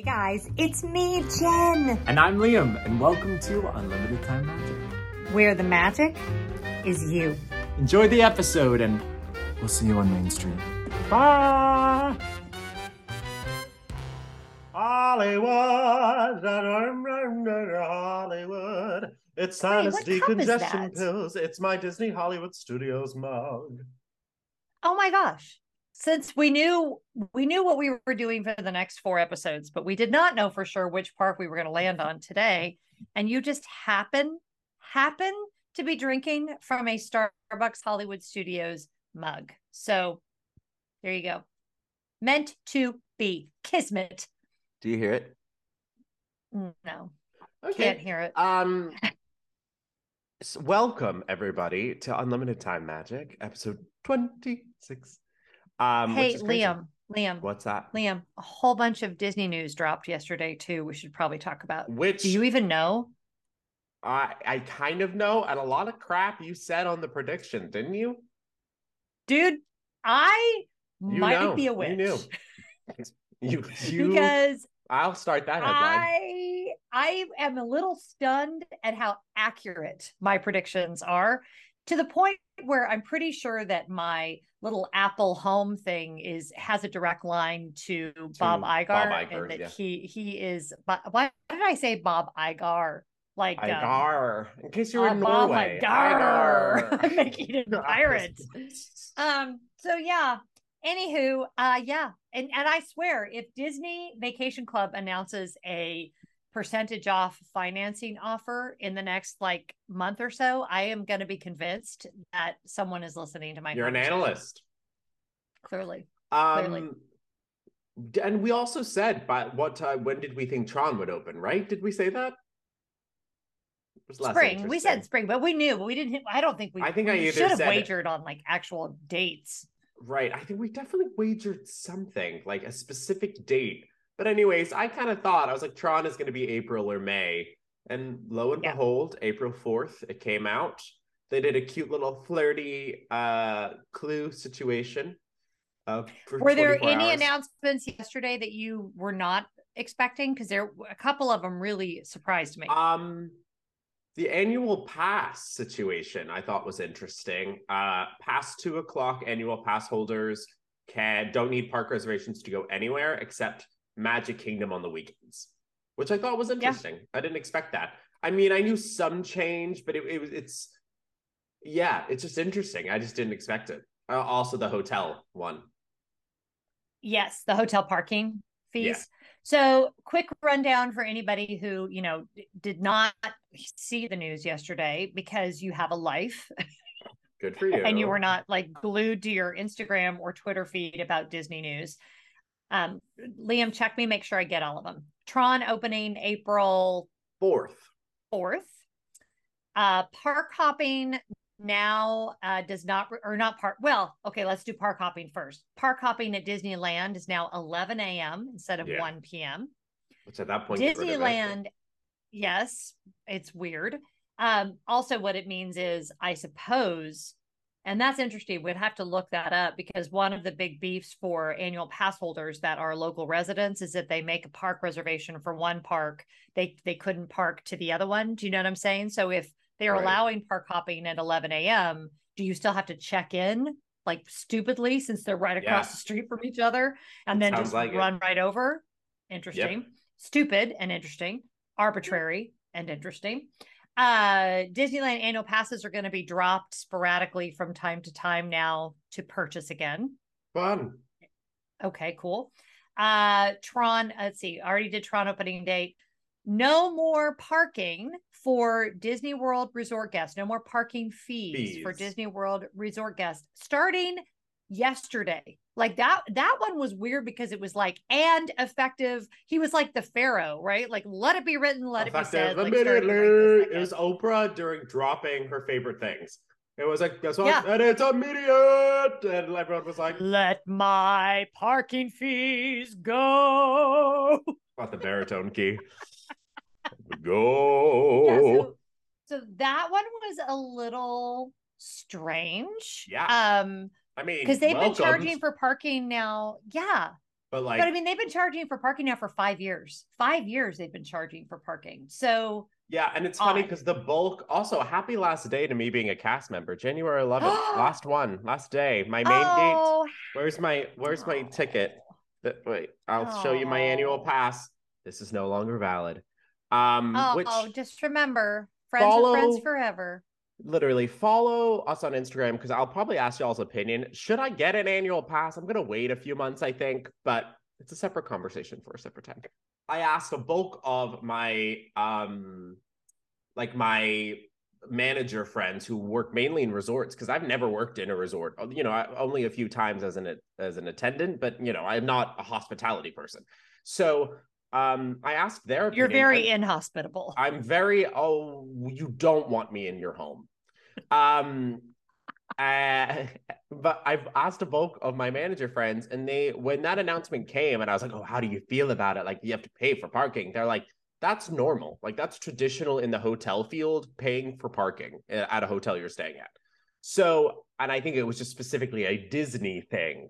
Hey guys, it's me, Jen, And I'm Liam, and welcome to Unlimited Time Magic. where the magic is you. Enjoy the episode, and we'll see you on Main Street. Bye! Hollywood, Hollywood. It's Wait, sinus what cup is decongestion pills. It's my Disney Hollywood Studios mug. Oh my gosh. Since we knew we knew what we were doing for the next four episodes, but we did not know for sure which park we were going to land on today. And you just happen happen to be drinking from a Starbucks Hollywood Studios mug. So there you go. Meant to be. Kismet. Do you hear it? No, Okay. can't hear it. Um welcome everybody to Unlimited Time Magic, episode 26. Um hey. Liam, Liam, What's that? Liam, a whole bunch of Disney news dropped yesterday too. We should probably talk about. Which Do you even know? I I kind of know, and a lot of crap you said on the prediction, didn't you? Dude, I You might know. be a You witch. knew. You you because I'll start that headline. I I am a little stunned at how accurate my predictions are to the point where I'm pretty sure that my little Apple Home thing is has a direct line to, Bob Bob Igar, Iger, and that yeah. he he is. But why did I say Bob Igar? Like um, In case you were uh, in Bob Norway. Igar. Igar. Making it a pirate. Um, so yeah. Anywho, uh yeah. And and I swear if Disney Vacation Club announces a percentage off financing offer in the next like month or so, I am gonna be convinced that someone is listening to my You're an analyst. Clearly. Clearly. Um, d- and we also said, by what time? When did we think Tron would open? Right? Did we say that? It spring. We said spring, but we knew, but we didn't I don't think we I think I we either should have wagered on like actual dates. Right. I think we definitely wagered something like a specific date. But anyways, I kind of thought I was like Tron is going to be April or May, and lo and Yeah. behold, April fourth it came out. They did a cute little flirty uh clue situation. Uh, Were there any hours. announcements yesterday that you were not expecting? Because there a couple of them really surprised me. Um, the annual pass situation I thought was interesting. Uh, past two o'clock annual pass holders can don't need park reservations to go anywhere except Magic Kingdom on the weekends, which I thought was interesting. I didn't expect that. I mean, I knew some change, but it, it was it's yeah, it's just interesting. I just didn't expect it. Uh, also, the hotel one. Yes, the hotel parking fees. Yeah. So, quick rundown for anybody who, you know, did not see the news yesterday because you have a life Good for you. and you were not like glued to your Instagram or Twitter feed about Disney news. Um, Liam, check me, make sure I get all of them. Tron opening April fourth. 4th. Uh, park hopping now uh, does not, or not park. Well, okay, let's do park hopping first. Park hopping at Disneyland is now 11 a.m. instead of Yeah. 1 p.m. Which at that point, get it. Disneyland, yes, it's weird. Um, also, what it means is, I suppose, and that's interesting. We'd have to look that up because one of the big beefs for annual pass holders that are local residents is that they make a park reservation for one park, they they couldn't park to the other one. Do you know what I'm saying? So if they're Right. allowing park hopping at 11 a.m., do you still have to check in like stupidly since they're right across Yeah. the street from each other and then Sounds just like it. run right over? Interesting stupid and interesting, arbitrary and interesting. Uh, Disneyland annual passes are going to be dropped sporadically from time to time now to purchase again. Fun. Okay, cool. Uh, Tron, let's see, I already did Tron opening date. No more parking for Disney World resort guests. No more parking fees, for Disney World resort guests starting yesterday. Like that that one was weird because it was like and effective. He was like the pharaoh, right? Like let it be written, let it be said. Effective Like, it was. Oprah during dropping her favorite things. It was like, guess what? Yeah. And it's immediate. And everyone was like, let my parking fees go. got the baritone key. Go. Yeah, so, so that one was a little strange. Yeah. Um, I mean, because they've been charging for parking now. Yeah. But like, but I mean, they've been charging for parking now for five years. Five years they've been charging for parking. So yeah, and it's funny because the bulk. Also, happy last day to me being a cast member. January 11th, last one, last day. My main gate. oh, Where's my Where's my ticket? Th- Wait, I'll show you my annual Oh. pass. This is no longer valid. Um, oh, which just remember, friends are friends forever. Literally follow us on Instagram because I'll probably ask y'all's opinion. Should I get an annual pass? I'm gonna wait a few months, I think, but it's a separate conversation for a separate time. I asked a bulk of my um like my manager friends who work mainly in resorts because I've never worked in a resort. Uh, You know, I, only a few times as an as an attendant, but you know, I'm not a hospitality person. So um I asked their You're opinion, very and- inhospitable. I'm very oh you don't want me in your home. Um uh, but I've asked a bulk of my manager friends and they when that announcement came and I was like, "Oh, how do you feel about it? Like you have to pay for parking." They're like, "That's normal. Like that's traditional in the hotel field paying for parking uh, at a hotel you're staying at." So, and I think it was just specifically a Disney thing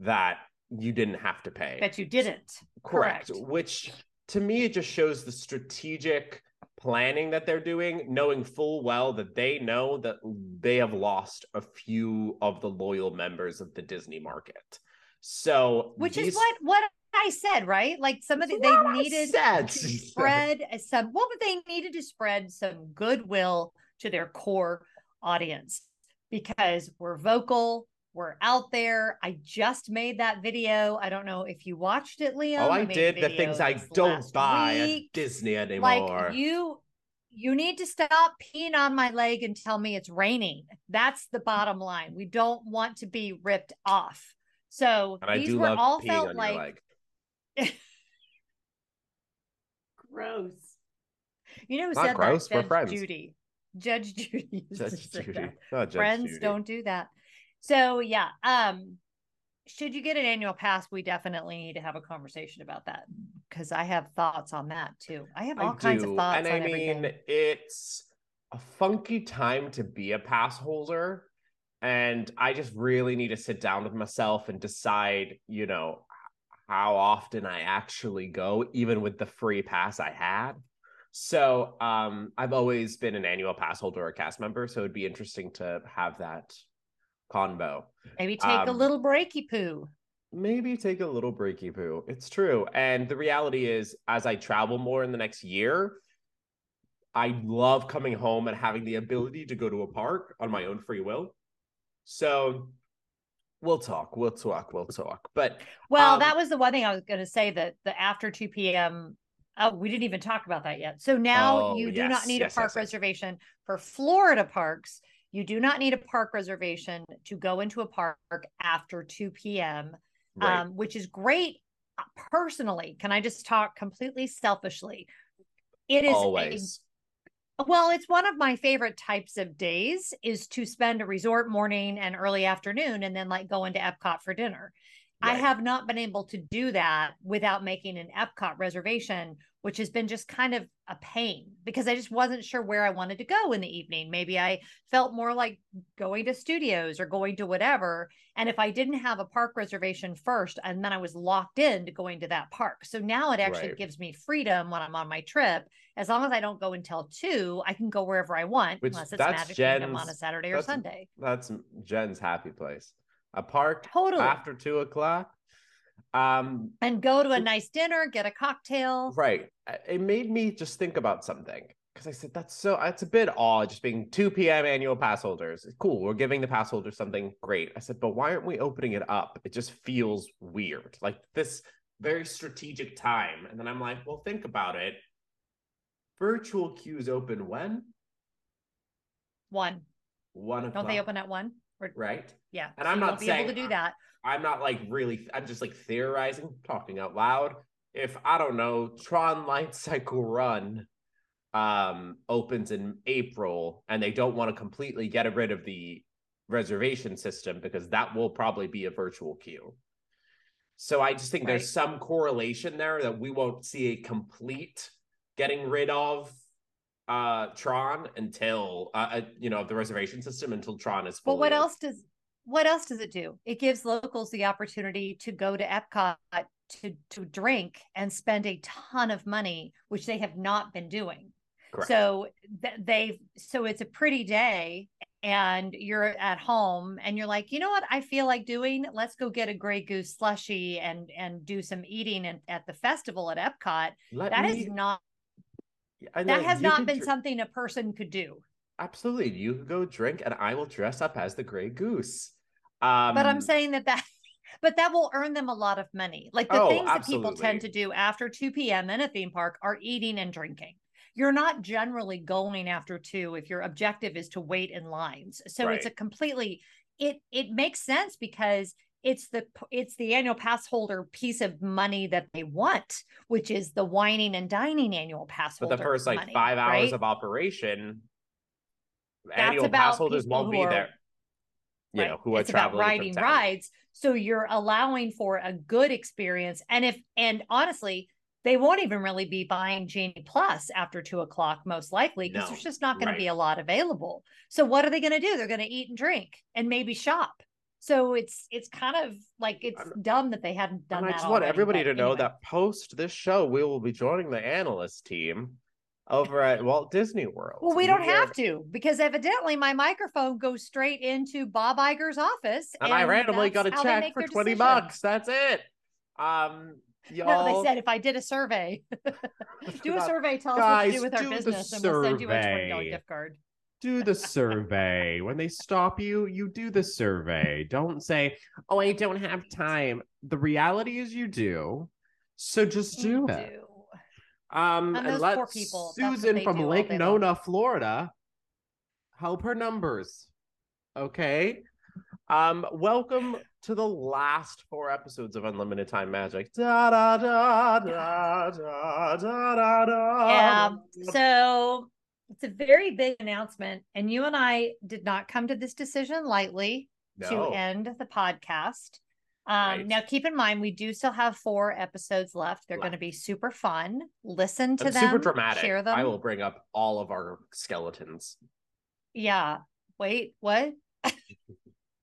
that you didn't have to pay. that you didn't. Correct. Correct. Which to me, it just shows the strategic planning that they're doing, knowing full well that they know that they have lost a few of the loyal members of the Disney market. So, Which is what what I said, right? Like some of the they I needed said. to spread some well, but they needed to spread some goodwill to their core audience because we're vocal, we're out there. I just made that video. I don't know if you watched it, Liam. Oh, I made did the things I don't buy at. Disney anymore. Like you you need to stop peeing on my leg and tell me it's raining. That's the bottom line. We don't want to be ripped off. So and I these were all felt like gross. You know who Not said gross, that? Judge friends. Judy. Judge Judy. Judge Judy. Judge Friends Judy. don't do that. So yeah, um, should you get an annual pass, we definitely need to have a conversation about that because I have thoughts on that too. I have all I kinds do. of thoughts and I mean, everything. it's a funky time to be a pass holder. And I just really need to sit down with myself and decide, you know, how often I actually go, even with the free pass I had. So um, I've always been an annual pass holder or a cast member. So it'd be interesting to have that convo. Maybe take a um, little breaky poo. maybe take a little breaky poo. It's true. And the reality is, as I travel more in the next year, I love coming home and having the ability to go to a park on my own free will. So we'll talk, we'll talk, we'll talk. But Well, um, that was the one thing I was going to say that the after 2 p.m. Oh, we didn't even talk about that yet. So now Oh, you do yes, not need yes, a park yes. reservation for Florida parks. You do not need a park reservation to go into a park after 2 p.m., right, um, which is great. Uh, Personally, can I just talk completely selfishly? It is a- always. well, it's one of my favorite types of days is to spend a resort morning and early afternoon and then like go into Epcot for dinner. I have not been able to do that without making an Epcot reservation, which has been just kind of a pain because I just wasn't sure where I wanted to go in the evening. Maybe I felt more like going to studios or going to whatever. And if I didn't have a park reservation first, and then I was locked in to going to that park. So now it actually Right. gives me freedom when I'm on my trip. As long as I don't go until two, I can go wherever I want, Which- unless it's Magic Kingdom on a Saturday or Sunday. That's Jen's happy place. A park Totally. after two o'clock. Um, and go to a nice dinner, get a cocktail. Right. It made me just think about something because I said that's so it's a bit odd just being 2 p.m. annual pass holders. Cool, we're giving the pass holders something great. I said, but why aren't we opening it up? It just feels weird. Like this very strategic time. And then I'm like, well, think about it. Virtual queues open when? One. One o'clock. Don't they open at one? Or, right? yeah. And so I'm not won't able to saying- do that. I'm not like really, I'm just like theorizing, talking out loud. If I don't know, Tron Light Cycle Run um opens in April and they don't want to completely get rid of the reservation system because that will probably be a virtual queue. So I just think Right. there's some correlation there that we won't see a complete getting rid of uh Tron until uh, uh you know the reservation system until Tron is fully But what else does what else does it do? It gives locals the opportunity to go to Epcot to to drink and spend a ton of money, which they have not been doing. Correct. So th- they so it's a pretty day and you're at home and you're like, you know what I feel like doing? Let's go get a Grey Goose slushy and and do some eating in, at the festival at Epcot. Let That me- is not and that has not been dr- something a person could do. Absolutely, you go drink, and I will dress up as the Grey Goose. Um, but I'm saying that that but that will earn them a lot of money. Like the Oh, things that people tend to do after 2 p.m. in a theme park are eating and drinking. You're not generally going after 2 if your objective is to wait in lines. So it's a completely it it makes sense because it's the it's the annual pass holder piece of money that they want, which is the whining and dining annual pass but holder. the first like money, five hours right? of operation, That's annual about pass holders won't be are- there. You Right. know who are it's about traveling from riding rides so you're allowing for a good experience and if and honestly they won't even really be buying genie plus after two o'clock most likely because No, there's just not going right. to be a lot available so what are they going to do they're going to eat and drink and maybe shop so it's it's kind of like it's dumb that they hadn't done that. And I just want already, everybody to know anyway. that post this show, we will be joining the analyst team over at Walt Disney World. well we don't have to because evidently my microphone goes straight into bob Iger's office And, I randomly got a that's how they check for 20 decisions. bucks. That's it. Um, No, y'all. they said if I did a survey, do a survey, tell us what to do with our do business, and we'll send you a twenty dollar gift card. Do the survey. when they stop you, you do the survey. Don't say, "Oh, I don't have time." The reality is you do. So just do You it. do. Um, And and let people, Susan from Lake long. Nona, Florida, help her numbers. Okay. Um, welcome to the last four episodes of Unlimited Time Magic. Da da da da da da da da. Yeah. So it's a very big announcement, and you and I did not come to this decision lightly to end the podcast. Um, Right. Now, keep in mind, we do still have four episodes left. They're going to be super fun. Listen to And them. super dramatic. Share them. I will bring up all of our skeletons. Yeah. Wait. What?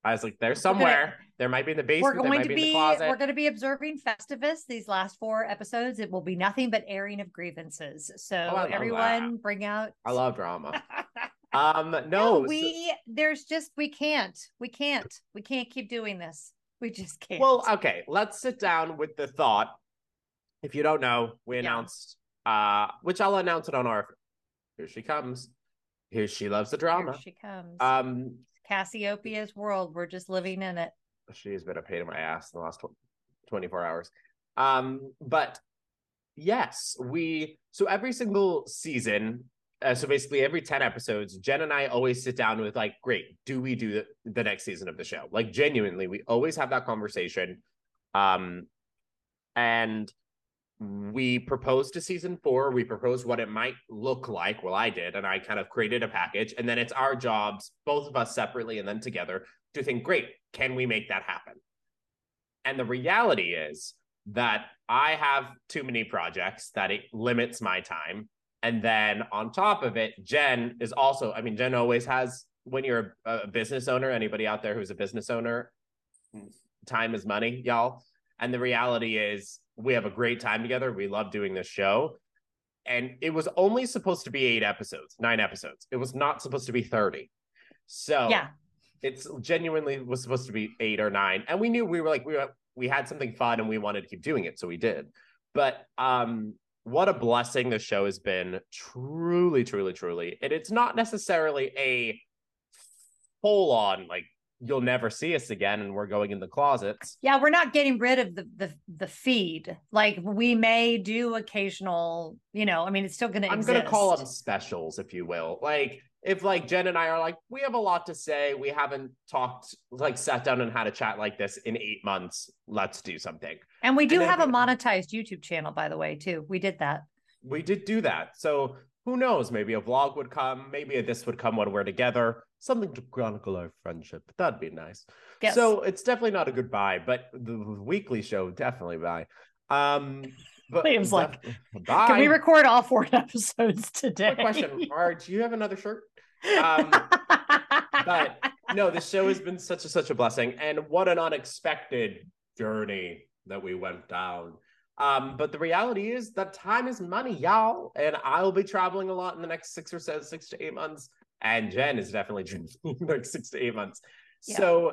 I was like, they're gonna- somewhere. there might be in the basement. we're going might to be, be in the closet. we're going to be observing Festivus these last four episodes. It will be nothing but airing of grievances. So Oh, everyone, bring out. I love drama. Um, no, no, we there's just we can't we can't we can't keep doing this. We just can't. Well, okay, let's sit down with the thought. If you don't know, we Yeah. announced uh which I'll announce it on our here she comes. Here she loves the Here drama. she comes. Um Cassiopeia's world. We're just living in it. she has been a pain in my ass in the last 24 hours. Um, but yes, we so every single season, uh, so basically every 10 episodes, Jen and I always sit down with like, great, do we do the, the next season of the show? Like genuinely, we always have that conversation. Um, and Mm-hmm. we proposed to season four. We proposed what it might look like. Well, I did, and I kind of created a package. And then it's our jobs, both of us separately and then together, to think, great, can we make that happen? And the reality is that I have too many projects that it limits my time. And then on top of it, Jen is also, I mean, Jen always has, when you're a, a business owner, anybody out there who's a business owner, hmm. time is money, y'all. And the reality is, we have a great time together. We love doing this show. And it was only supposed to be eight episodes, nine episodes. It was not supposed to be 30. So Yeah. it's genuinely was supposed to be eight or nine. And we knew we were like, we were, we had something fun and we wanted to keep doing it. So we did. But um, what a blessing the show has been. Truly, truly, truly. And it's not necessarily a full on like you'll never see us again and we're going in the closets. Yeah, we're not getting rid of the the the feed. Like we may do occasional, you know, I mean it's still gonna I'm exist. gonna call them specials, if you will. Like if like Jen and I are like, we have a lot to say. We haven't talked, like sat down and had a chat like this in eight months. Let's do something. And we do and then have a monetized YouTube channel, by the way, too. We did that. We did do that. So who knows? Maybe a vlog would come. Maybe a this would come when we're together. Something to chronicle our friendship. That'd be nice. Yes. So it's definitely not a goodbye, but the weekly show definitely bye. Um, but Liam's like, bye. Can we record all four episodes today? Quick question: Are do you have another shirt? Um, but no, the show has been such a such a blessing, and what an unexpected journey that we went down. Um, but the reality is that time is money, y'all. And I'll be traveling a lot in the next six or seven, six to eight months. And Jen is definitely traveling like six to eight months. Yeah. So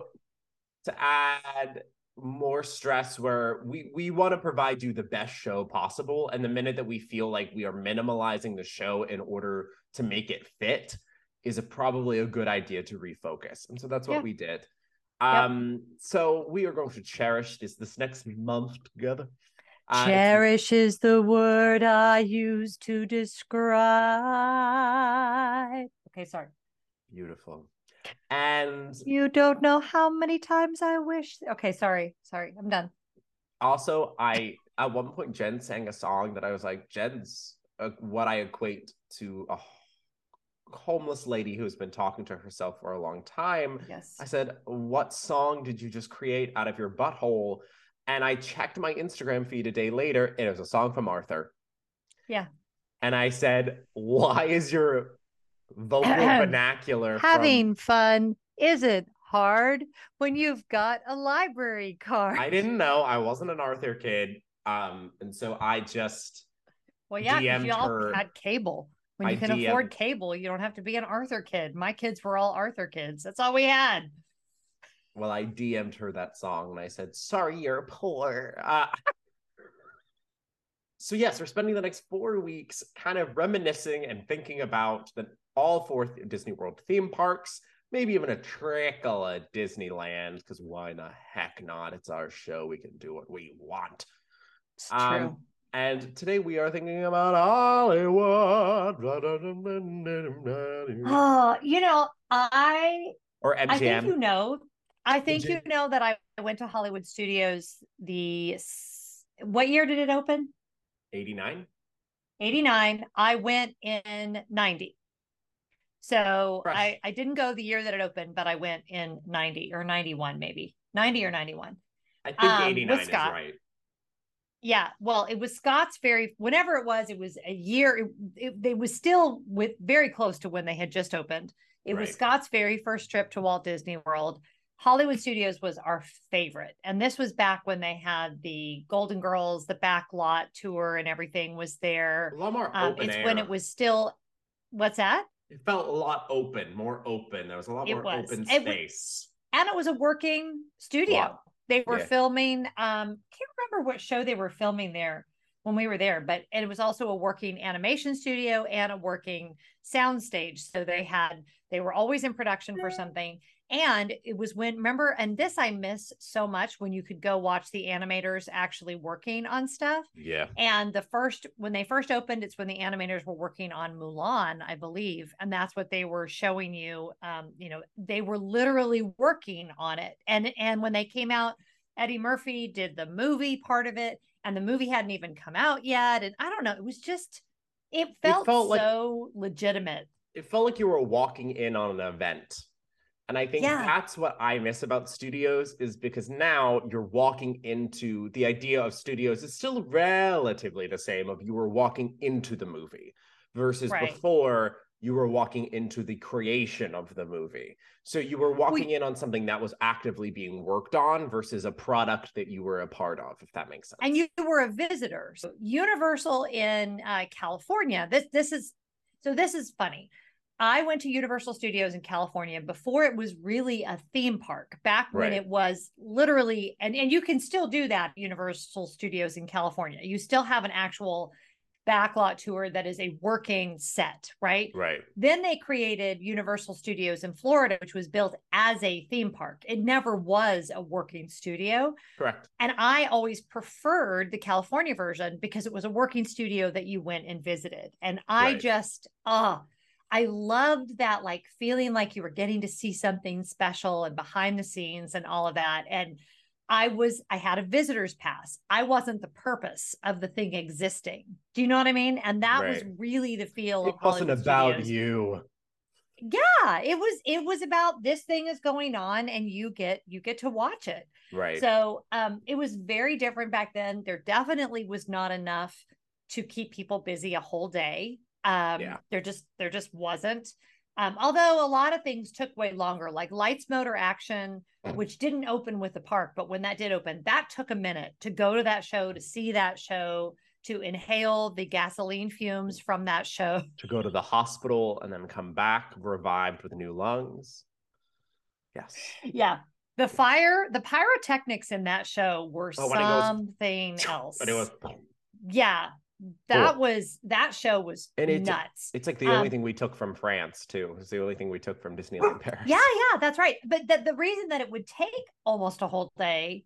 to add more stress where we we want to provide you the best show possible and the minute that we feel like we are minimalizing the show in order to make it fit is a, probably a good idea to refocus and so that's what Yeah. we did um so we are going to cherish this this next month together Uh, Cherish is the word I use to describe. Okay, sorry. beautiful and You don't know how many times I wish. Okay, sorry. Sorry. I'm done. also i at one point jen sang a song that i was like jen's uh, what i equate to a homeless lady who's been talking to herself for a long time Yes. i said what song did you just create out of your butthole and i checked my instagram feed a day later and it was a song from arthur Yeah. and i said why is your vocal vernacular from- Having fun isn't hard when you've got a library card. i didn't know i wasn't an arthur kid um and so i just Well, yeah, DM'd you all her- had cable. When I you can DM'd afford cable, you don't have to be an Arthur kid. My kids were all Arthur kids. That's all we had. well i dm'd her that song and i said sorry you're poor uh, so yes we're spending the next four weeks kind of reminiscing and thinking about the all four disney world theme parks maybe even a trickle at disneyland because why the heck not it's our show we can do what we want It's Um, true. and today we are thinking about hollywood Oh, you know, I or I think mgm you know. I think MGM. you know that I went to Hollywood Studios the what year did it open? 89 89. I went in 90. So Fresh. I, I didn't go the year that it opened, but I went in 90 or 91, maybe 90 or 91. i think Um, 89 is right Yeah. Well, it was Scott's very Whenever it was, it was a year. It, it, it was still with very close to when they had just opened. It was Scott's very first trip to Walt Disney World. Hollywood Studios was our favorite. And this was back when they had the Golden Girls, the backlot tour, and everything was there. a lot more Um, open it's air. when it was still, what's that? It felt a lot open, more open. There was a lot It more was. open It wa- space. And it was a working studio. Lot. They were Yeah. filming, um, can't remember what show they were filming there when we were there, but it was also a working animation studio and a working sound stage. So they had, they were always in production for something. And it was when, remember, and this I miss so much when you could go watch the animators actually working on stuff. Yeah. And the first, when they first opened, it's when the animators were working on Mulan, I believe. And that's what they were showing you. Um, you know, they were literally working on it. And and when they came out, Eddie Murphy did the movie part of it, and the movie hadn't even come out yet. And I don't know, it was just it felt, felt like- so legitimate. It felt like you were walking in on an event. And I think Yeah. that's what I miss about studios is because now you're walking into the idea of studios is still relatively the same of you were walking into the movie versus Right. before you were walking into the creation of the movie. So you were walking in on something that was actively being worked on versus a product that you were a part of, if that makes sense. and you were a visitor. So Universal in uh, California. This this is so this is funny. I went to Universal Studios in California before it was really a theme park. Back when it was literally, and and you can still do that. Universal Studios in California. You still have an actual backlot tour that is a working set, right? right. Then they created Universal Studios in Florida, which was built as a theme park. It never was a working studio. Correct. And I always preferred the California version because it was a working studio that you went and visited. And I Right. just, ah, I loved that like feeling like you were getting to see something special and behind the scenes and all of that. And I was, I had a visitor's pass. I wasn't the purpose of the thing existing. Do you know what I mean? And that was really the feel It of wasn't about Studios. you. Yeah, it was it was about this thing is going on and you get you get to watch it. Right. So um, it was very different back then. There definitely was not enough to keep people busy a whole day. Um, Yeah. there just there just wasn't. Um, although a lot of things took way longer, like Lights Motor Action, which didn't open with the park, but when that did open, that took a minute to go to that show, to see that show, to inhale the gasoline fumes from that show. To go to the hospital and then come back revived with new lungs. Yes. Yeah. The fire, the pyrotechnics in that show were Oh, it goes- something else. But it was yeah. That Cool. was that show was And it- nuts. it's like the only Um, thing we took from France too. It's the only thing we took from Disneyland Paris. Yeah, yeah, that's right. But the, the reason that it would take almost a whole day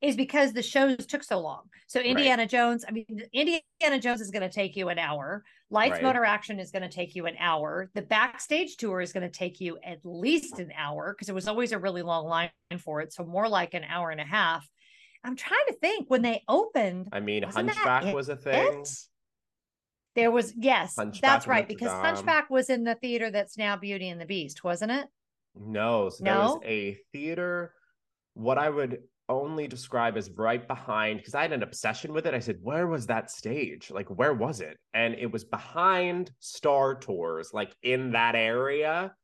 is because the shows took so long. So Indiana Jones, I mean, Indiana Jones is going to take you an hour. Lights Right. Motor Action is going to take you an hour. The backstage tour is going to take you at least an hour because it was always a really long line for it. So more like an hour and a half. I'm trying to think when they opened, I mean, Hunchback was a thing. there was yes, Hunchback that's right, because Dame. Hunchback was in the theater that's now Beauty and the Beast, wasn't it? No, so there was No? a theater. What I would only describe as right behind, because I had an obsession with it. I said, "Where was that stage? Like, where was it?" And it was behind Star Tours, like in that area,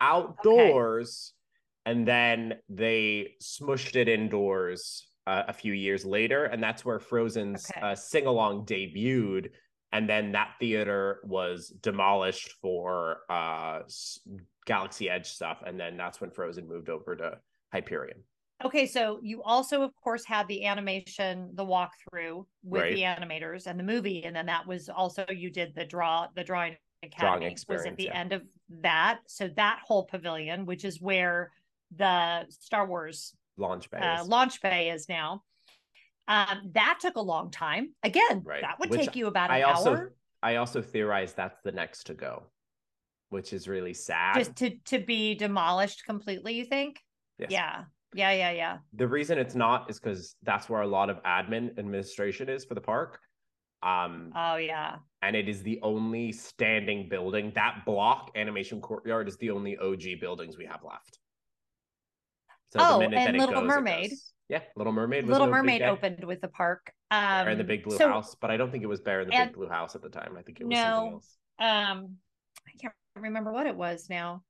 outdoors. And then they smushed it indoors uh, a few years later, and that's where Frozen's Okay. uh, sing along debuted. And then that theater was demolished for uh, Galaxy Edge stuff, and then that's when Frozen moved over to Hyperion. Okay, so you also, of course, had the animation, the walkthrough with Right. the animators and the movie, and then that was also you did the draw, the drawing academy was at the yeah. end of that. So that whole pavilion, which is where the Star Wars Launch Bay. uh, launch bay is now, um, that took a long time. Again, Right. that would Which take you about an I also hour I also theorize that's the next to go, which is really sad. just to to be demolished completely. You think? Yes. Yeah, yeah, yeah, yeah. The reason it's not is because that's where a lot of admin administration is for the park. Um, Oh yeah. and it is the only standing building. That block, Animation Courtyard, is the only OG buildings we have left. So Oh, minute and Little goes, Mermaid. Yeah, Little Mermaid. Was Little an Mermaid opened with the park. Um, Bear in the Big Blue so, House, but I don't think it was Bear in the and- Big Blue House at the time. I think it was No. something else. Um, I can't remember what it was now.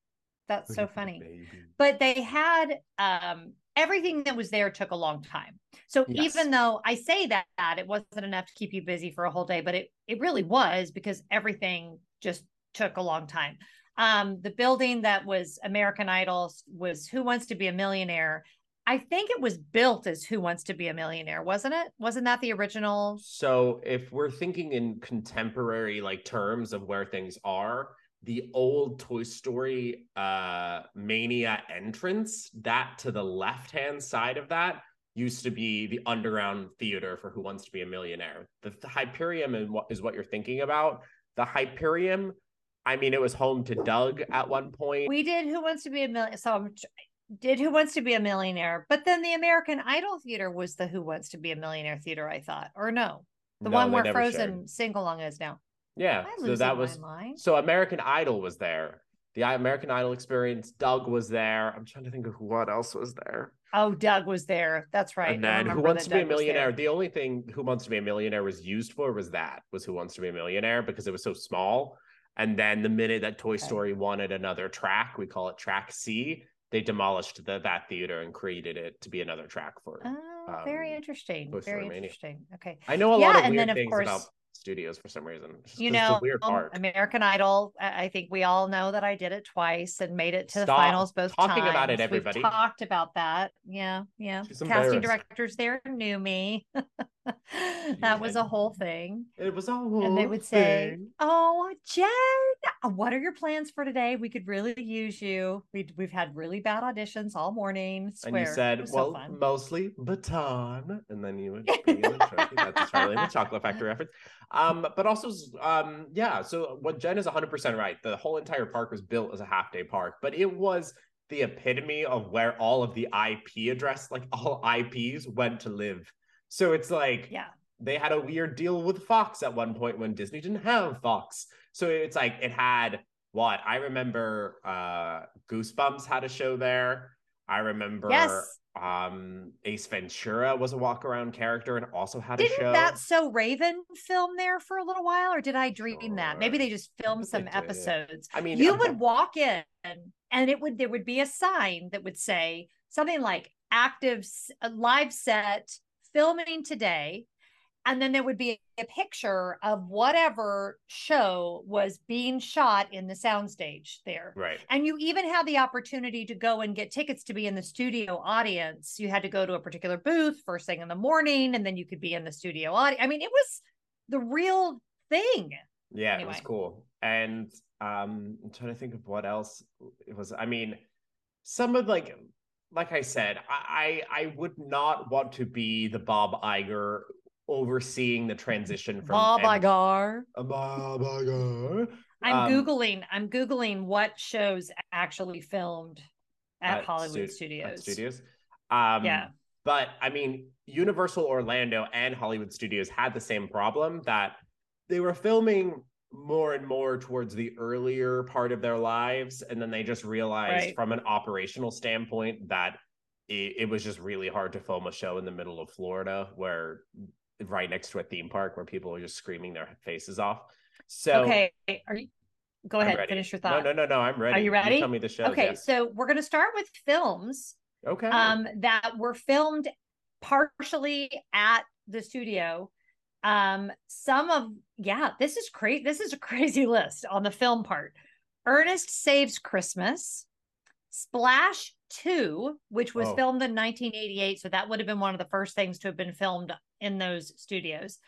That's so funny. Baby. But they had um everything that was there took a long time. So Yes. even though I say that, that it wasn't enough to keep you busy for a whole day, but it it really was because everything just took a long time. Um, the building that was American Idol was Who Wants to Be a Millionaire. I think it was built as Who Wants to Be a Millionaire, wasn't it? Wasn't that the original? So if we're thinking in contemporary like terms of where things are, the old Toy Story uh Mania entrance, that to the left-hand side of that used to be the underground theater for Who Wants to Be a Millionaire. The, the Hyperion is what you're thinking about. The Hyperion, I mean, it was home to Doug at one point. We did Who Wants to Be a Millionaire. So I'm did Who Wants to Be a Millionaire, but then the American Idol Theater was the Who Wants to Be a Millionaire Theater, I thought, or no, the No, one where Frozen sing along is now. Yeah, so that was mind. So American Idol was there. The American Idol experience. Doug was there. I'm trying to think of what else was there. Oh, Doug was there. That's right. and then Who Wants to Be a Doug was there. Millionaire? The only thing Who Wants to Be a Millionaire was used for was that was Who Wants to Be a Millionaire because it was so small. And then the minute that Toy. Story wanted another track, we call it Track C. They demolished the, that theater and created it to be another track for. Oh, very um, interesting. Toy Story Very interesting. Okay. I know a Yeah, lot of and weird then, of things course, about studios for some reason. Just You a know, weird um, park. American Idol. I think we all know that I did it twice and made it to the finals both talking times. about it, Everybody We've talked about that. Yeah, yeah. Casting directors there knew me. that was a whole thing. It was all And they would say, "Oh, Jen, what are your plans for today? We could really use you. We we've had really bad auditions all morning. Swear. And you said, well, so mostly baton. And then you would bring in the trophy. That's Charlie the Chocolate Factory reference. Um, but also, um, yeah, so what Jen is 100% right. The whole entire park was built as a half day park, but it was the epitome of where all of the IP address, like all IPs, went to live. So it's like, yeah. they had a weird deal with Fox at one point when Disney didn't have Fox. So it's like it had what I remember uh Goosebumps had a show there. I remember Yes. Um Ace Ventura was a walk around character and also had Didn't a show. that So Raven film there for a little while, or did I dream that? Maybe they just filmed some episodes. I mean, you uh, would walk in and it would there would be a sign that would say something like active uh, live set filming today and then there would be a picture of whatever show was being shot in the soundstage there right. and you even had the opportunity to go and get tickets to be in the studio audience you had to go to a particular booth first thing in the morning and then you could be in the studio audience i mean it was the real thing Yeah, it was cool. And um I'm trying to think of what else it was. I mean, some of like like I said, I I, I would not want to be the Bob Iger overseeing the transition from bob M- Iger. Uh, Bob Iger. I'm Um, googling. I'm googling what shows actually filmed at, at Hollywood stu- Studios. at studios. Um, Yeah. But I mean, Universal Orlando and Hollywood Studios had the same problem that they were filming more and more towards the earlier part of their lives. And then they just realized Right. from an operational standpoint that it, it was just really hard to film a show in the middle of Florida where right next to a theme park where people are just screaming their faces off. So okay. Are you? Go ahead. Finish your thought. No, no, no, no. I'm ready. Are you ready? tell me the show. okay. So we're going to start with films Okay. um, that were filmed partially at the studio. Um, some of yeah, this is crazy. This is a crazy list on the film part. Ernest Saves Christmas, Splash 2, which was Oh. filmed in 1988. So that would have been one of the first things to have been filmed in those studios.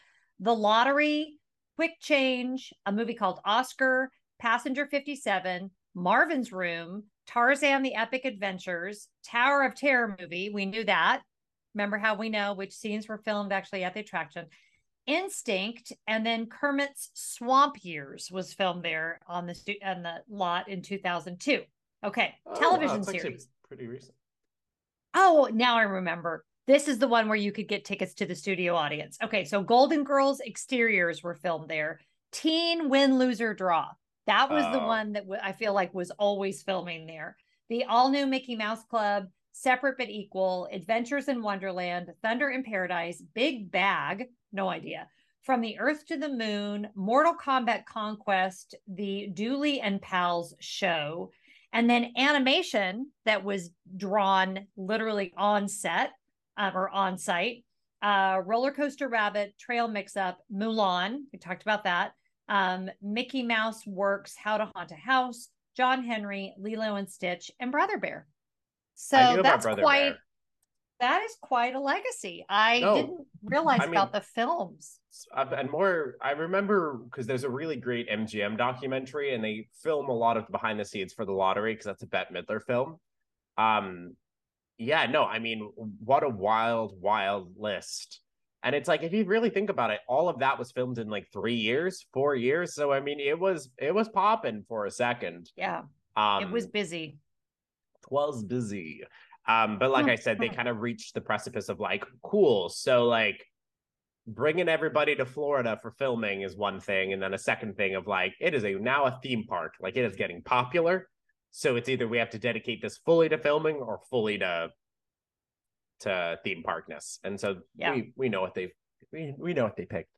The Lottery, Quick Change, a movie called Oscar, Passenger 57, Marvin's Room, Tarzan the Epic Adventures, Tower of Terror movie. We knew that. Remember how we know which scenes were filmed actually at the attraction. Instinct, and then Kermit's Swamp Years was filmed there on the on the lot in 2002. Okay, Oh, television actually series. Pretty recent. Oh, now I remember. This is the one where you could get tickets to the studio audience. Okay, so Golden Girls exteriors were filmed there. Teen Win, Lose or Draw. That was the Oh. one that I feel like was always filming there. The all new Mickey Mouse Club, Separate but Equal, Adventures in Wonderland, Thunder in Paradise, Big Bag, no idea. From the Earth to the Moon, Mortal Kombat Conquest, the Dooley and Pals show, and then animation that was drawn literally on set um, or on site. Uh, Roller Coaster Rabbit, Trail Mix Up, Mulan. We talked about that. Um, Mickey Mouse Works, How to Haunt a House, John Henry, Lilo and Stitch, and Brother Bear. So I knew about that's quite Bear. That is quite a legacy. I No, didn't realize I mean- about the films. Uh, and more, I remember because there's a really great MGM documentary, and they film a lot of behind the scenes for the lottery because that's a Bette Midler film. Um, yeah, no, I mean, what a wild, wild list. And it's like if you really think about it, all of that was filmed in like three years, four years. So I mean, it was it was popping for a second. Yeah, Um, it was busy. was busy. Um, but like Hmm, I said, they kind of reached the precipice of like, cool. So like, bringing everybody to Florida for filming is one thing, and then a second thing of like, it is a now a theme park. Like it is getting popular. So it's either we have to dedicate this fully to filming or fully to to theme parkness. And so Yeah. we we know what they we we know what they picked.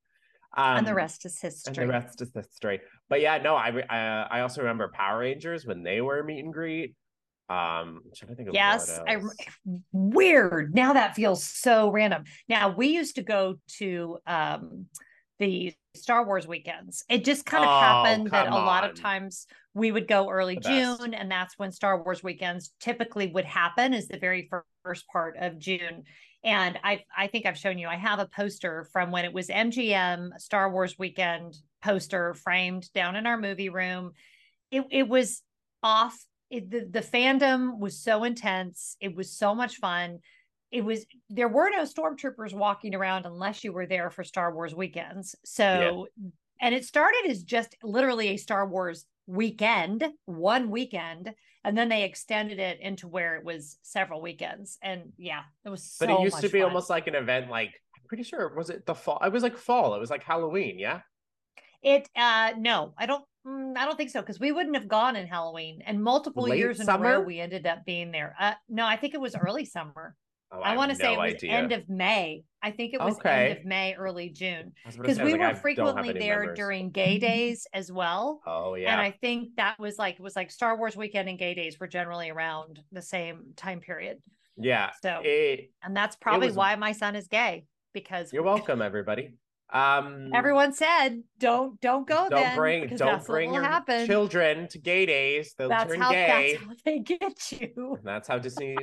Um, and the rest is history. and the rest is history. But yeah, no, I re- uh, I also remember Power Rangers when they were meet and greet. Um, I'm trying to think of Yes, I weird. Now that feels so random. Now we used to go to um the Star Wars weekends. It just kind of Oh, happened that a lot of times we would go early. June, and that's when Star Wars weekends typically would happen, is the very first part of June. And I I think I've shown you I have a poster from when it was MGM Star Wars weekend poster framed down in our movie room. It it was off. It, the the fandom was so intense. It was so much fun. It was there were no stormtroopers walking around unless you were there for Star Wars weekends. So and it started as just literally a Star Wars weekend, one weekend, and then they extended it into where it was several weekends. And yeah, it was so but it used to be fun. almost like an event. Like I'm pretty sure was it the fall? It was like fall. It was like Halloween. Yeah. It uh no, I don't mm, I don't think so because we wouldn't have gone in Halloween and multiple Late years in a row summer? we ended up being there. Uh no, I think it was early summer. Oh, I, want to have say it was idea. end of May. I think it was Okay. end of May, early June. I Because I we like, were don't frequently there memories. during gay days as well. Oh yeah. And I think that was like it was like Star Wars weekend and gay days were generally around the same time period. yeah. So It, and that's probably was- why my son is gay because you're welcome, everybody. Um, everyone said don't don't go don't then bring don't bring your happen. children to gay days. They'll That's turn how gay. that's how they get you. And That's how Disney,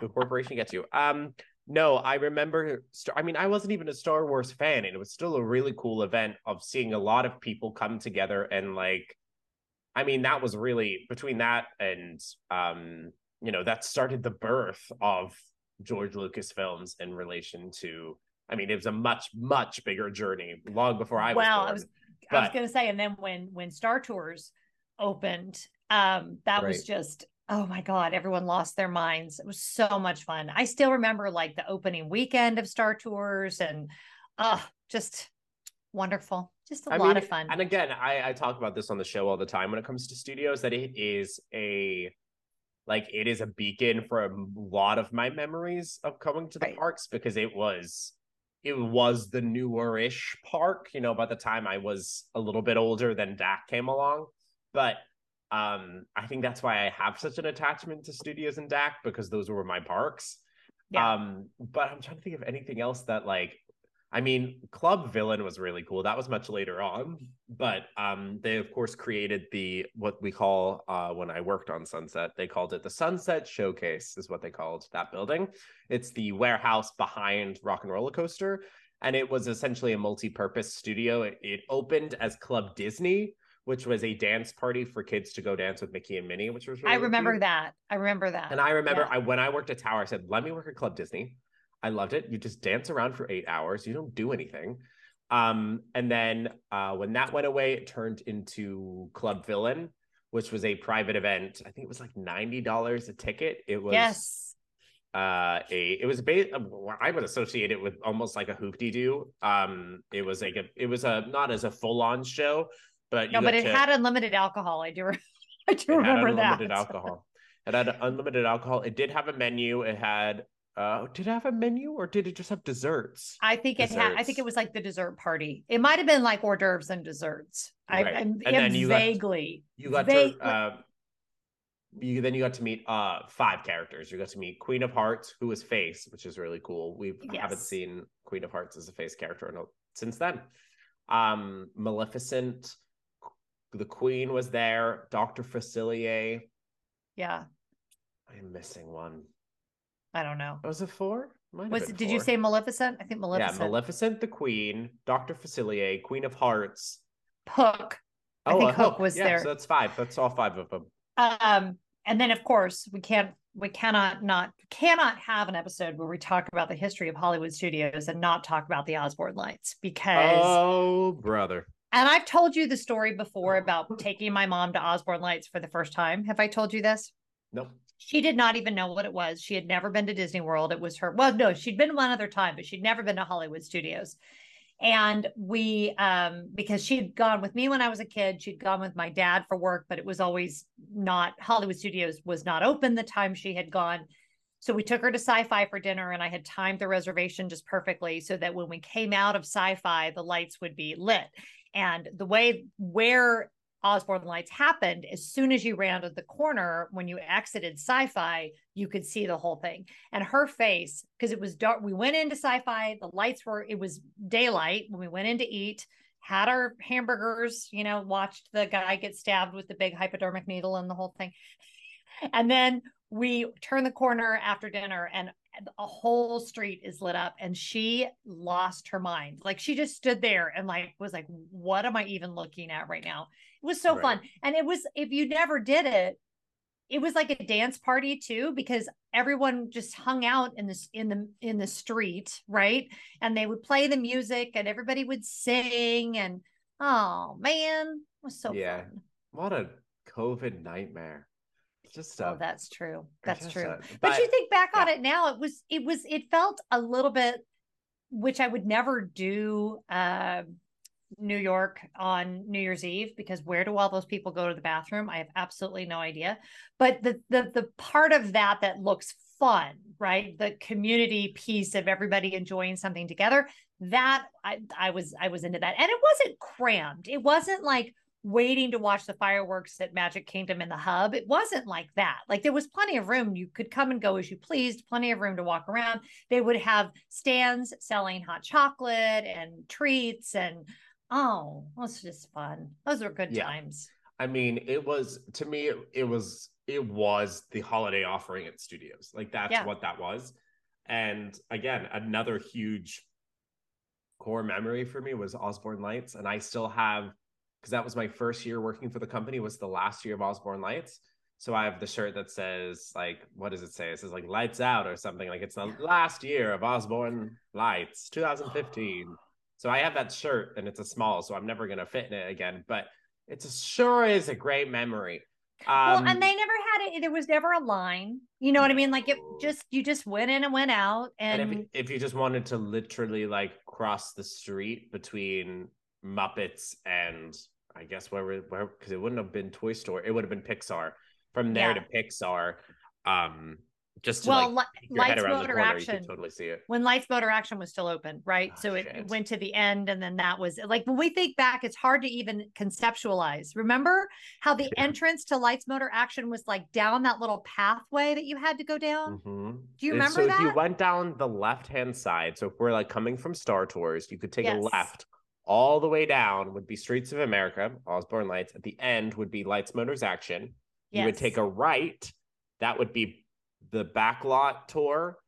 the corporation, gets you. Um, no, I remember. I mean, I wasn't even a Star Wars fan, and it was still a really cool event of seeing a lot of people come together and like. I mean, that was really between that and um, you know, that started the birth of George Lucas films in relation to. I mean, it was a much much bigger journey long before I was well, born. I was I was gonna say, and then when when Star Tours opened, um, that was just oh my god, everyone lost their minds. It was so much fun. I still remember like the opening weekend of Star Tours and uh just wonderful. Just a I lot mean, of fun. And again, I, I talk about this on the show all the time when it comes to studios that it is a like it is a beacon for a lot of my memories of coming to the Right. parks because it was it was the newer-ish park, you know, by the time I was a little bit older than Dak came along. But um I think that's why I have such an attachment to studios and Dak because those were my parks. Yeah. Um, but I'm trying to think of anything else that like I mean, Club Villain was really cool. That was much later on, but um, they of course created the what we call uh, when I worked on Sunset, they called it the Sunset Showcase, is what they called that building. It's the warehouse behind Rock and Roller Coaster, and it was essentially a multi-purpose studio. It, it opened as Club Disney, which was a dance party for kids to go dance with Mickey and Minnie, which was really I remember cute. that. I remember that. And I remember Yeah. I when I worked at Tower, I said, "Let me work at Club Disney." I loved it. You just dance around for eight hours. You don't do anything. Um, and then uh, when that went away, it turned into Club Villain, which was a private event. I think it was like ninety dollars a ticket. It was yes. uh a it was a ba- I would associate it with almost like a Hoop-Dee-Doo. Um, it was like a it was a not as a full on show, but you No, but it to- had unlimited alcohol. I do re- I do it had remember that. unlimited alcohol. It had unlimited alcohol. It did have a menu. It had uh did it have a menu or did it just have desserts? I think it had. I think it was like the dessert party. It might have been like hors d'oeuvres and desserts. Right. I'm, And then you got- vaguely. You got to uh you then you got to meet uh five characters. You got to meet Queen of Hearts, who was face, which is really cool. We haven't seen Queen of Hearts as a face character a- since then. Um Maleficent, the Queen was there, Dr. Facilier. Yeah, I'm missing one. I don't know. Was it four? Might Was been did you say Maleficent? I think Maleficent. Yeah, Maleficent the Queen, Dr. Facilier, Queen of Hearts. Hook. I Oh, think a Hook was yeah, there. So that's five. That's all five of them. Um, and then of course we can't we cannot not cannot have an episode where we talk about the history of Hollywood studios and not talk about the Osborne lights because Oh, brother. and I've told you the story before about taking my mom to Osborne Lights for the first time. Have I told you this? Nope. She did not even know what it was. She had never been to Disney World. It was her, well, no, she'd been one other time, but she'd never been to Hollywood Studios. And we, um, because she'd gone with me when I was a kid, she'd gone with my dad for work, but it was always not, Hollywood Studios was not open the time she had gone. So we took her to sci fi for dinner, and I had timed the reservation just perfectly so that when we came out of sci fi, the lights would be lit. And the way where Osborne lights happened, as soon as you rounded the corner, when you exited sci fi, you could see the whole thing. And her face, because it was dark, we went into sci fi, the lights were, it was daylight when we went in to eat, had our hamburgers, you know, watched the guy get stabbed with the big hypodermic needle and the whole thing. And then we turned the corner after dinner and a whole street is lit up and she lost her mind like she just stood there and like was like what am i even looking at right now it was so Right. fun and it was if you never did it it was like a dance party too because everyone just hung out in this in the in the street right and they would play the music and everybody would sing and oh man it was so fun. Yeah. fun What a COVID nightmare. Just uh, oh that's true that's true uh, but, you think back on yeah. it now it was it was it felt a little bit which i would never do uh new york on new year's eve because where do all those people go to the bathroom i have absolutely no idea but the the the part of that that looks fun, right? The community piece of everybody enjoying something together. That I, I was I was into that. And it wasn't crammed. It wasn't like waiting to watch the fireworks at Magic Kingdom in the hub. It wasn't like that. Like there was plenty of room. You could come and go as you pleased, plenty of room to walk around. They would have stands selling hot chocolate and treats and oh, was just fun. Those were good Yeah. times. I mean, it was to me, it, it was it was the holiday offering at studios. Like that's Yeah. what that was. And again, another huge core memory for me was Osborne Lights. And I still have because that was my first year working for the company, was the last year of Osborne Lights. So I have the shirt that says like, what does it say? It says like lights out or something. Like it's the last year of Osborne Lights, 2015. So I have that shirt and it's a small, so I'm never gonna fit in it again. But it's a, sure is a great memory. well, Um, and they never had it. There was never a line. You know what I mean? Like it just you just went in and went out, and, and if if you just wanted to literally like cross the street between Muppets and I guess where where because it wouldn't have been Toy Story, it would have been Pixar. From there Yeah. to Pixar, um, just to well, like li- peek your head lights motor corner, action. totally see it. when Lights Motor Action was still open, right? Oh, so it, shit. it went to the end, and then that was like when we think back, it's hard to even conceptualize. Remember how the Yeah. entrance to Lights Motor Action was like down that little pathway that you had to go down? Mhm. Do you remember so if you went down the left hand side, so if we're like coming from Star Tours, you could take Yes. a left all the way down would be Streets of America, Osborne Lights. At the end would be Lights Motors Action. You would take a right, that would be the backlot tour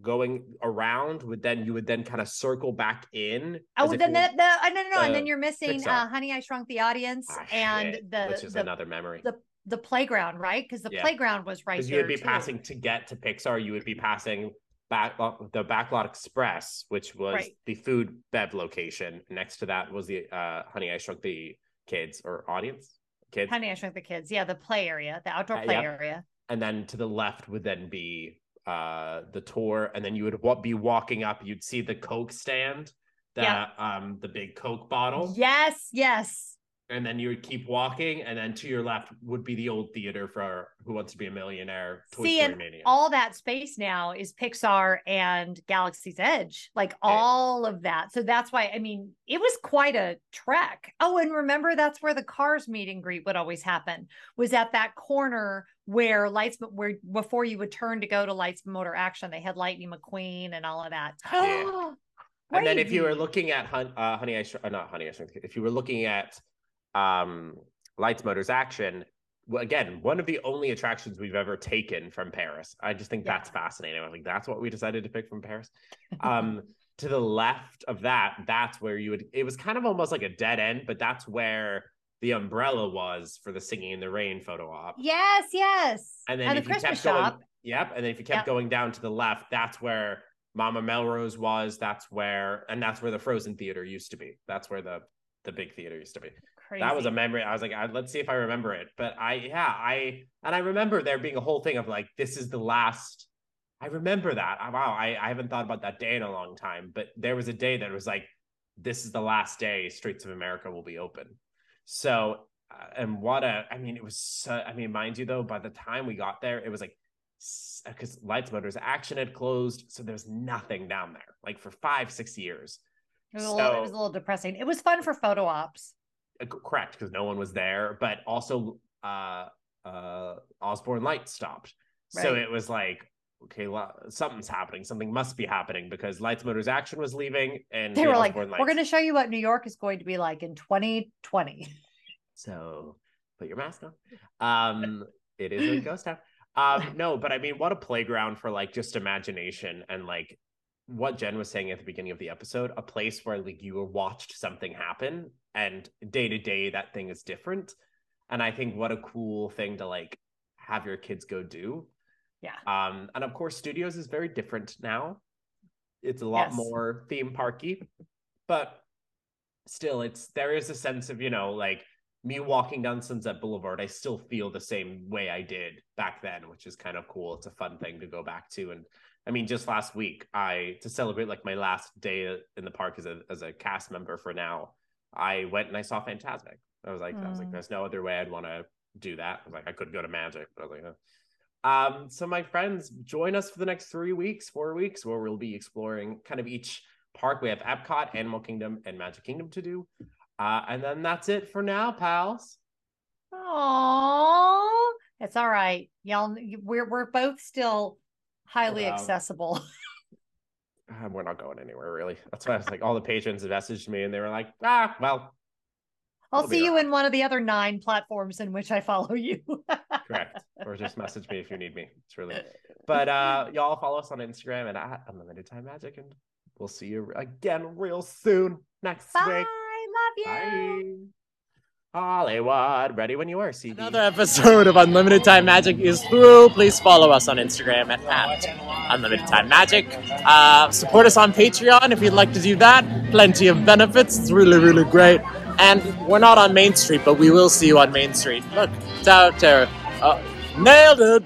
going around would then you would then kind of circle back in Oh, then the, the uh, no, no, no, and then you're missing uh, Honey, I Shrunk the Audience Ah, and shit, the which is the, another memory the the playground, right? Because the Yeah. playground was right because you would be too. passing to get to Pixar, you would be passing back the Backlot Express, which was Right. the food bev location. Next to that was the uh, Honey I Shrunk the Kids or audience kids, Honey, I Shrunk the Kids. Yeah, the play area, the outdoor Uh, play yep. area. And then to the left would then be uh the tour, and then you would be walking up. You'd see the Coke stand, the Yeah. um the big Coke bottle, Yes, yes. and then you would keep walking, and then to your left would be the old theater for Who Wants to Be a Millionaire, Toy See, Story and Mania. all that space now is Pixar and Galaxy's Edge, like all of that. So that's why, I mean, it was quite a trek. Oh, and remember, that's where the cars meet and greet would always happen, was at that corner where lights, where before you would turn to go to Lights Motor Action, they had Lightning McQueen and all of that. Yeah. And then if you were looking at uh, Honey I Sh- uh, not Honey I Kids, if you were looking at um, Lights Motors Action, well, again, one of the only attractions we've ever taken from Paris. I just think Yeah. that's fascinating. I think that's what we decided to pick from Paris. Um, to the left of that, that's where you would. It was kind of almost like a dead end, but that's where the umbrella was for the Singing in the Rain photo op. Yes, yes. And then the if you Christmas kept going, yep. And then if you kept Yep. going down to the left, that's where Mama Melrose was. That's where, and that's where the Frozen Theater used to be. That's where the the big theater used to be. Crazy. That was a memory. I was like, I, let's see if I remember it. But I, yeah, I, and I remember there being a whole thing of like, this is the last. I remember that. I- Wow, I, I haven't thought about that day in a long time. But there was a day that was like, this is the last day Streets of America will be open. So, uh, and what a, I mean, it was, so, I mean, mind you though, by the time we got there, it was like, because Lights Motors Action had closed, so there was nothing down there, like for five, six years. It was, a little, it was a little depressing. It was fun for photo ops. Uh, correct because no one was there but also uh uh osborne light stopped so it was like okay well, something's happening something must be happening because lights motors action was leaving and They were like, we're going to show you what New York is going to be like in 2020. so put your mask on. Um it is a ghost town. Um no but i mean what a playground for like just imagination and like what jen was saying at the beginning of the episode a place where like you watched something happen and day to day that thing is different. And i think what a cool thing to like have your kids go do Yeah. um and of course studios is very different now it's a lot Yes. more theme parky but still it's there is a sense of you know like me walking down sunset boulevard i still feel the same way i did back then which is kind of cool it's a fun thing to go back to and i mean just last week i to celebrate like my last day in the park as a as a cast member for now i went and i saw Fantasmic i was like i was like Mm. there's no other way i'd want to do that i was like i could go to magic but i was like oh. Um, so my friends, join us for the next three weeks, four weeks, where we'll be exploring kind of each park. We have Epcot, Animal Kingdom, and Magic Kingdom to do. Uh, and then that's it for now, pals. Oh, it's all right. Y'all, we're we're both still highly Wow. accessible. Uh, we're not going anywhere really. That's why I was like, all the patrons messaged me and they were like, ah, well, I'll see you around. in one of the other nine platforms in which I follow you. correct. or just message me if you need me. It's really but uh y'all follow us on Instagram and at unlimited time magic and we'll see you again real soon next Bye. week. Love you. Bye. Hollywood, ready when you are. CD. Another episode of Unlimited Time Magic is through. Please follow us on Instagram at, at Unlimited Time Magic. Uh, support us on Patreon if you'd like to do that. Plenty of benefits. It's really, really great. And we're not on Main Street, but we will see you on Main Street. Look, it's out there. Uh, nailed it.